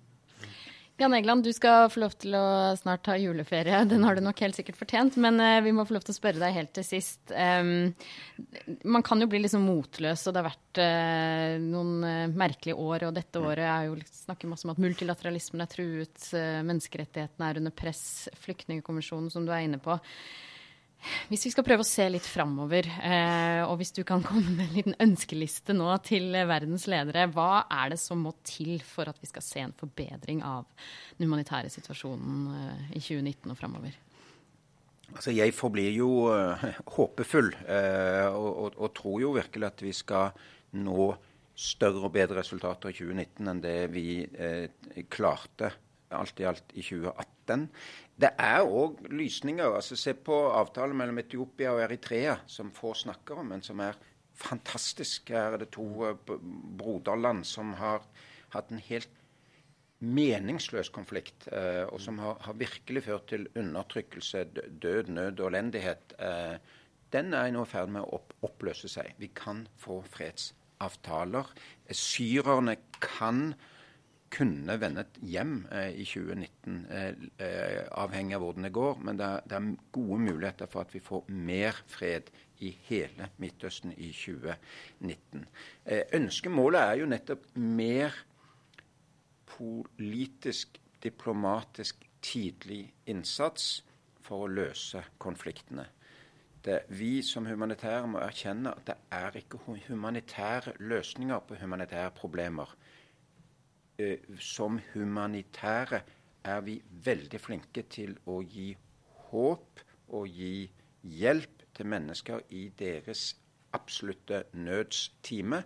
Jan Egeland, du skal få lov til å snart ta juleferie. Den har du nok helt sikkert fortjent. Men uh, vi må få lov til å spørre deg helt til sist. Man kan jo bli liksom motløs, og det har vært uh, noen merkelige år. Og dette året er jo snakker masse om at multilateralismen er truet, menneskerettighetene er under press, flyktningkonvensjonen som du er inne på. Hvis vi skal prøve å se litt framover, eh, og hvis du kan komme med en liten ønskeliste nå til verdens ledere, hva er det som må til for at vi skal se en forbedring av den humanitære situasjonen eh, i 2019 og framover? Altså, jeg forblir jo uh, håpefull, og, og, og, tror jo virkelig at vi skal nå større og bedre resultater i 2019 enn det vi klarte alt i alt i 2018. Det er òg lysninger. altså Se på avtalen mellom Etiopia og Eritrea, som få snakker om, men som er fantastisk. Her er det to eh, broderland som har hatt en helt meningsløs konflikt, eh, og som har, har, virkelig ført til undertrykkelse, død, nød og elendighet. Eh, den er nå i ferd med å opp, oppløse seg. Vi kan få fredsavtaler. Syrerne kan kunne vendet hjem eh, i 2019, eh, eh, avhengig av hvordan det går. Men det er, det er, gode muligheter for at vi får mer fred i hele Midtøsten i 2019. Eh, ønskemålet er jo nettopp mer politisk, diplomatisk, tidlig innsats for å løse konfliktene. Det, vi som humanitære må erkjenne at det er ikke humanitære løsninger på humanitære problemer. Eh, som humanitære er vi veldig flinke til å gi håp og gi hjelp til mennesker i deres absolutte nødstime.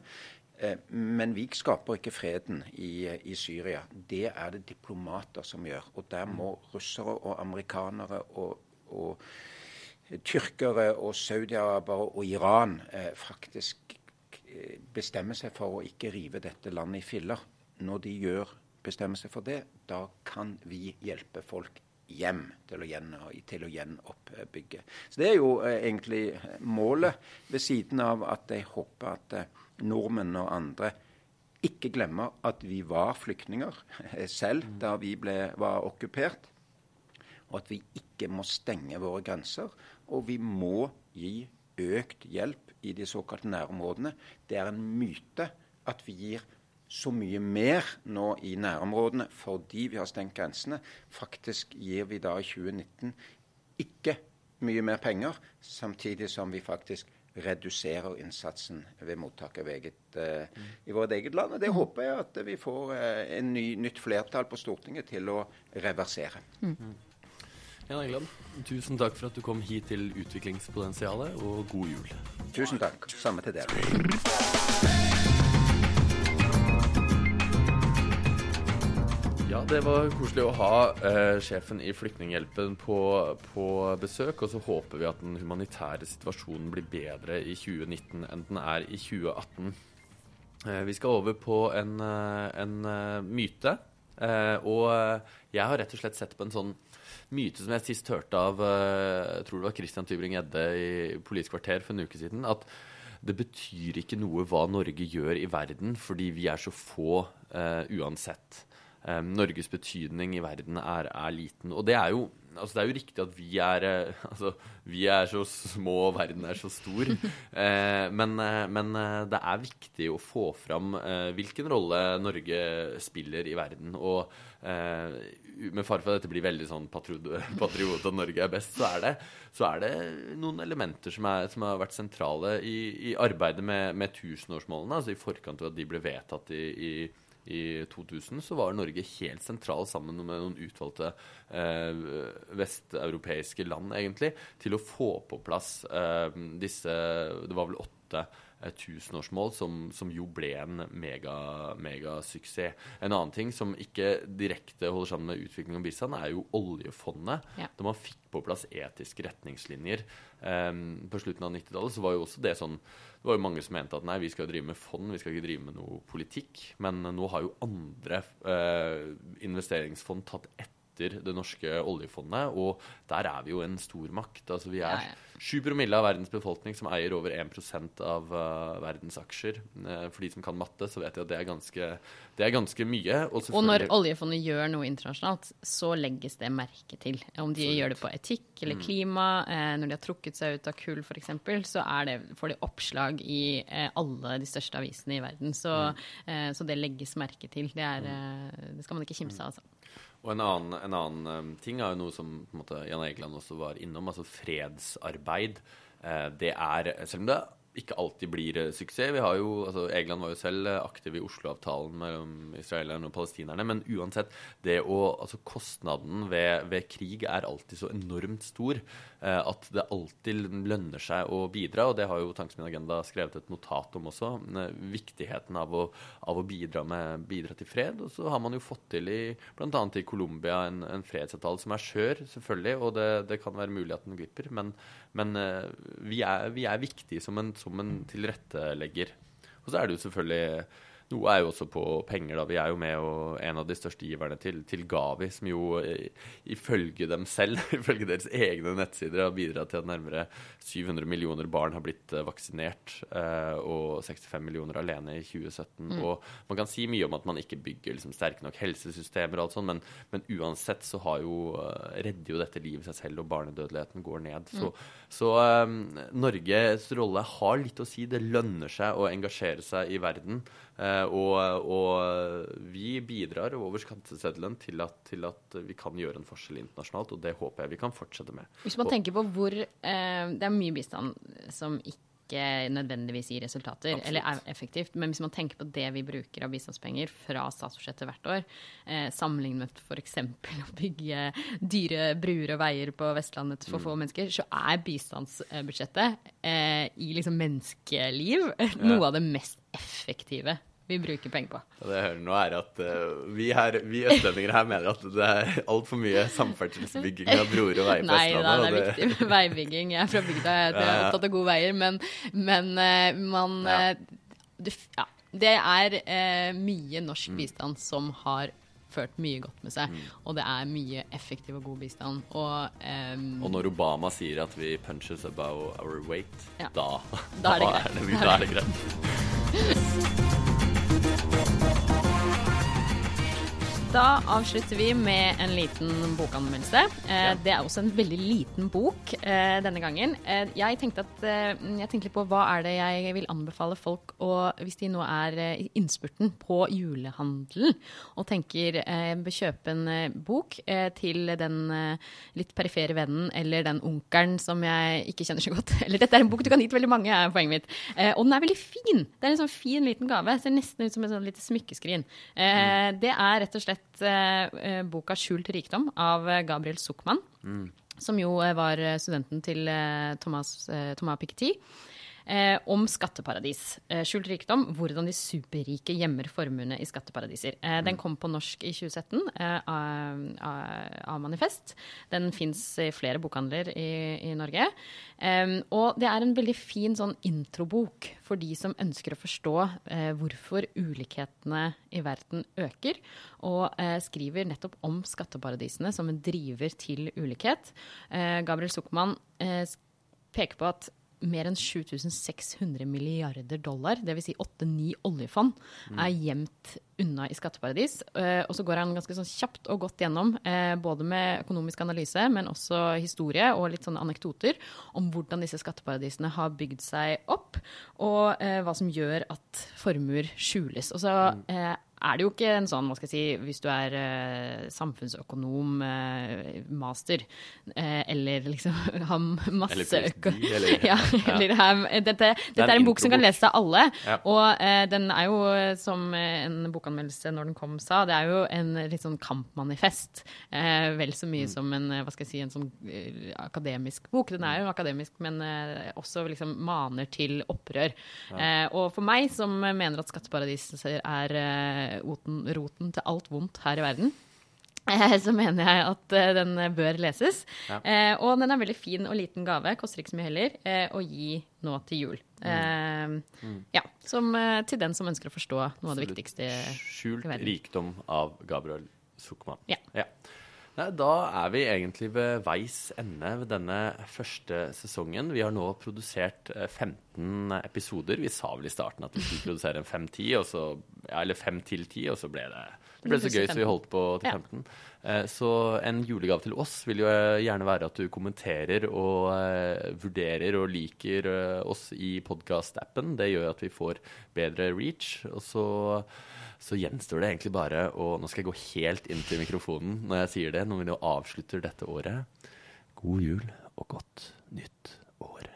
Eh, men vi skaper ikke freden i, i, Syria. Det er det diplomater som gjør. Og der må russere og amerikanere og, og tyrkere og saudiarabere og Iran eh, faktisk eh, bestemme seg for å ikke rive dette landet i filler når de gjør bestemmer seg for det, da kan vi hjelpe folk hjem til å, gjen, til å gjenoppbygge. Så Det er jo eh, egentlig målet, ved siden av at jeg håper at eh, nordmenn og andre ikke glemmer at vi var flyktninger eh, selv da vi ble, var okkupert. Og at vi ikke må stenge våre grenser. Og vi må gi økt hjelp i de såkalte nærområdene. Det er en myte at vi gir så mye mer nå i nærområdene fordi vi har stengt grensene. Faktisk gir vi da i 2019 ikke mye mer penger, samtidig som vi faktisk reduserer innsatsen ved mottak av eget, uh, i vårt eget land. Og Det håper jeg at vi får uh, en ny, nytt flertall på Stortinget til å reversere. Mm. Jan Egeland, tusen takk for at du kom hit til Utviklingspotensialet, og god jul. Tusen takk. Samme til dere. Ja, det var koselig å ha eh, sjefen i Flyktninghjelpen på, på, besøk. Og så håper vi at den humanitære situasjonen blir bedre i 2019 enn den er i 2018. Eh, vi skal over på en, eh, en uh, myte. Eh, og jeg har rett og slett sett på en sånn myte som jeg sist hørte av jeg tror det var Christian Tybring-Gjedde i Politisk kvarter for en uke siden. at det betyr ikke noe hva Norge gjør i verden, fordi vi er så få uansett um, Norges betydning i verden er, er, liten. Og det er jo altså det er jo riktig at vi er, eh, altså, vi er så små, og verden er så stor. Eh, men, eh, men, eh, det er viktig å få fram eh, hvilken rolle Norge spiller i verden. Og eh, med fare for at dette blir veldig sånn patriot, og Norge er best, så er det, så er det noen elementer som, er, som, har vært sentrale i, i arbeidet med, med tusenårsmålene. Altså i forkant av at de ble vedtatt i, i i 2000, så var Norge helt sentral sammen med noen utvalgte eh, vesteuropeiske land, egentlig, til å få på plass eh, disse Det var vel åtte eh, tusenårsmål, som, som, jo ble en megasuksess. Mega en annen ting som ikke direkte holder sammen med utvikling av bistand, er jo oljefondet. Ja. Da man fikk på plass etiske retningslinjer um, på slutten av 90-tallet, så var jo også det sånn det var jo mange som mente at nei, vi skal drive med fond, vi skal ikke drive med noe politikk. Men nå har jo andre uh, investeringsfond tatt etter etter det norske oljefondet, og der er vi jo en stor makt. Altså, vi er. 7 promille av verdens befolkning som eier over 1 av uh, verdens aksjer. Uh, for de som kan matte, så vet de at det er ganske, det er ganske mye. Og, Og når oljefondet gjør noe internasjonalt, så legges det merke til. Om de gjør det på etikk Mm. eller klima, uh, når de har trukket seg ut av kull f.eks., så er det, får de oppslag i alle de største avisene i verden. Så, Mm. så det legges merke til. Det, er, eh, det skal man ikke kimse av. Altså. Og en annen, en annen um, ting er jo noe som måte, Jan Egeland også var innom, altså fredsarbeid. Eh, det er, selv om det ikke alltid blir eh, suksess Vi har jo, altså Egeland var jo selv eh, aktiv i Oslo-avtalen mellom israelerne og palestinerne. Men uansett, det å, altså kostnaden ved, ved krig er alltid så enormt stor eh, at det alltid lønner seg å bidra. Og det har jo Tanks Agenda skrevet et notat om også. eh, Viktigheten av å, av å bidra, med, bidra til fred. Og så har man jo fått til i bl.a. i Colombia en, en fredsavtale som er skjør, selvfølgelig, og det, det kan være mulig at den glipper. Men, men eh, vi, er, vi er viktige som en, som en tilrettelegger. Og så er det jo selvfølgelig noe er jo også på penger, da. Vi er jo med og en av de største giverne til, til Gavi, som jo eh, ifølge dem selv, ifølge deres egne nettsider, har bidratt til at nærmere 700 millioner barn har blitt eh, vaksinert, eh, og 65 millioner alene i 2017. Og man kan si mye om at man ikke bygger liksom, sterke nok helsesystemer og alt sånt, men, men uansett så har jo, redder jo dette livet seg selv, og barnedødeligheten går ned. Så, så eh, Norges rolle har litt å si. Det lønner seg å engasjere seg i verden. Eh, og, og vi bidrar over skatteseddelen til at, til at vi kan gjøre en forskjell internasjonalt, og det håper jeg vi kan fortsette med. Hvis man Og- tenker på hvor eh, Det er mye bistand som ikke nødvendigvis gir resultater, Absolutt. eller er effektivt. Men hvis man tenker på det vi bruker av bistandspenger fra statsbudsjettet hvert år, eh, sammenlignet med f.eks. å bygge dyre bruer og veier på Vestlandet for få mennesker, så er bistandsbudsjettet eh, i liksom menneskeliv noe av det mest effektive vi bruker penger på. Det jeg hører nå er at uh, vi, her, vi østlendinger her mener at det er altfor mye samferdselsbygging av broer og veier på Nei, nei, Østlandet. det er det... viktig med veibygging. Jeg er fra bygda, jeg er opptatt av gode veier. Men, men uh, man Ja. eh, det, ja, det er uh, mye norsk Mm. bistand som har ført mye godt med seg. Og det er mye effektiv og god bistand. Og, um, Og når Obama sier at vi punches above our weight, Ja. da, Da er det greit. det, da er det greit. Da avslutter vi med en liten bokanmeldelse. Eh, Det er også en veldig liten bok eh, denne gangen. Eh, jeg, tenkte at, eh, jeg tenkte litt på hva er det jeg vil anbefale folk å, hvis de nå er eh, i innspurten på julehandelen og tenker eh, kjøpe en bok til den litt perifere vennen eller den onkelen som jeg ikke kjenner så godt. Eller dette er en bok du kan gi til veldig mange, er poenget mitt. Eh, og den er veldig fin. Det er en sånn fin liten gave. Ser nesten ut som et sånn lite smykkeskrin. Eh, det er rett og slett eh, eh, boka 'Skjult rikdom' av Gabriel Gabriel mm. Som jo eh, var eh, studenten til eh, Thomas, eh, Thomas Piketty. Eh, om skatteparadis. Eh, skjult rikdom. Hvordan de superrike gjemmer formuene i skatteparadiser. Eh, Den kom på norsk i 2017 eh, av, av, Manifest. Den fins i flere bokhandler i, i Norge. Og det er en veldig fin sånn introbok for de som ønsker å forstå eh, hvorfor ulikhetene i verden øker, og eh, skriver nettopp om skatteparadisene som en driver til ulikhet. Eh, Gabriel Zuckman eh, peker på at mer enn 7600 milliarder dollar, dvs. Si 8-9 oljefond, er gjemt unna i skatteparadis. Eh, og så går han ganske sånn kjapt og godt gjennom, eh, både med økonomisk analyse, men også historie og litt sånne anekdoter om hvordan disse skatteparadisene har bygd seg opp, og eh, hva som gjør at formuer skjules. Og så eh, er det jo ikke en sånn, hva skal jeg si, hvis du er uh, samfunnsøkonom, uh, master, uh, eller liksom har masse Eller. PhD, eller- ja, eller har- dette, dette er en bok som kan lese leses av alle. Ja. Og den er jo, som en bokanmeldelse når den kom sa, det er jo en litt sånn kampmanifest. Vel så Mm. mye som en, hva skal jeg si, en sånn akademisk bok. Den er jo akademisk, men også liksom maner til opprør. Og for meg, som mener at skatteparadiser er oten, roten til alt vondt her i verden, eh, så mener jeg at eh, den bør leses. Ja. Eh, og den er veldig fin og liten gave, koster ikke så mye heller, eh, å gi nå til jul. Mm. Eh, Ja, som, til den som ønsker å forstå noe av det viktigste. Skjult i verden. Skjult rikdom av Gabriel Zuckman. Ja. Nei, Da er vi egentlig ved veis ende ved denne første sesongen. Vi har nå produsert eh, 15 episoder. Vi sa vel i starten at vi skulle produsere en 5-10, og så, ja, eller 5 til 10, og så ble det det ble så gøy, så vi holdt på til 15. Ja. Så en julegave til oss vil jo eh, gjerne være at du kommenterer og eh, vurderer og liker eh, oss i podkast-appen. Det gjør at vi får bedre reach. Og så, så gjenstår det egentlig bare å Nå skal jeg gå helt inn til mikrofonen når jeg sier det, når vi nå avslutter dette året. God jul og godt nytt år.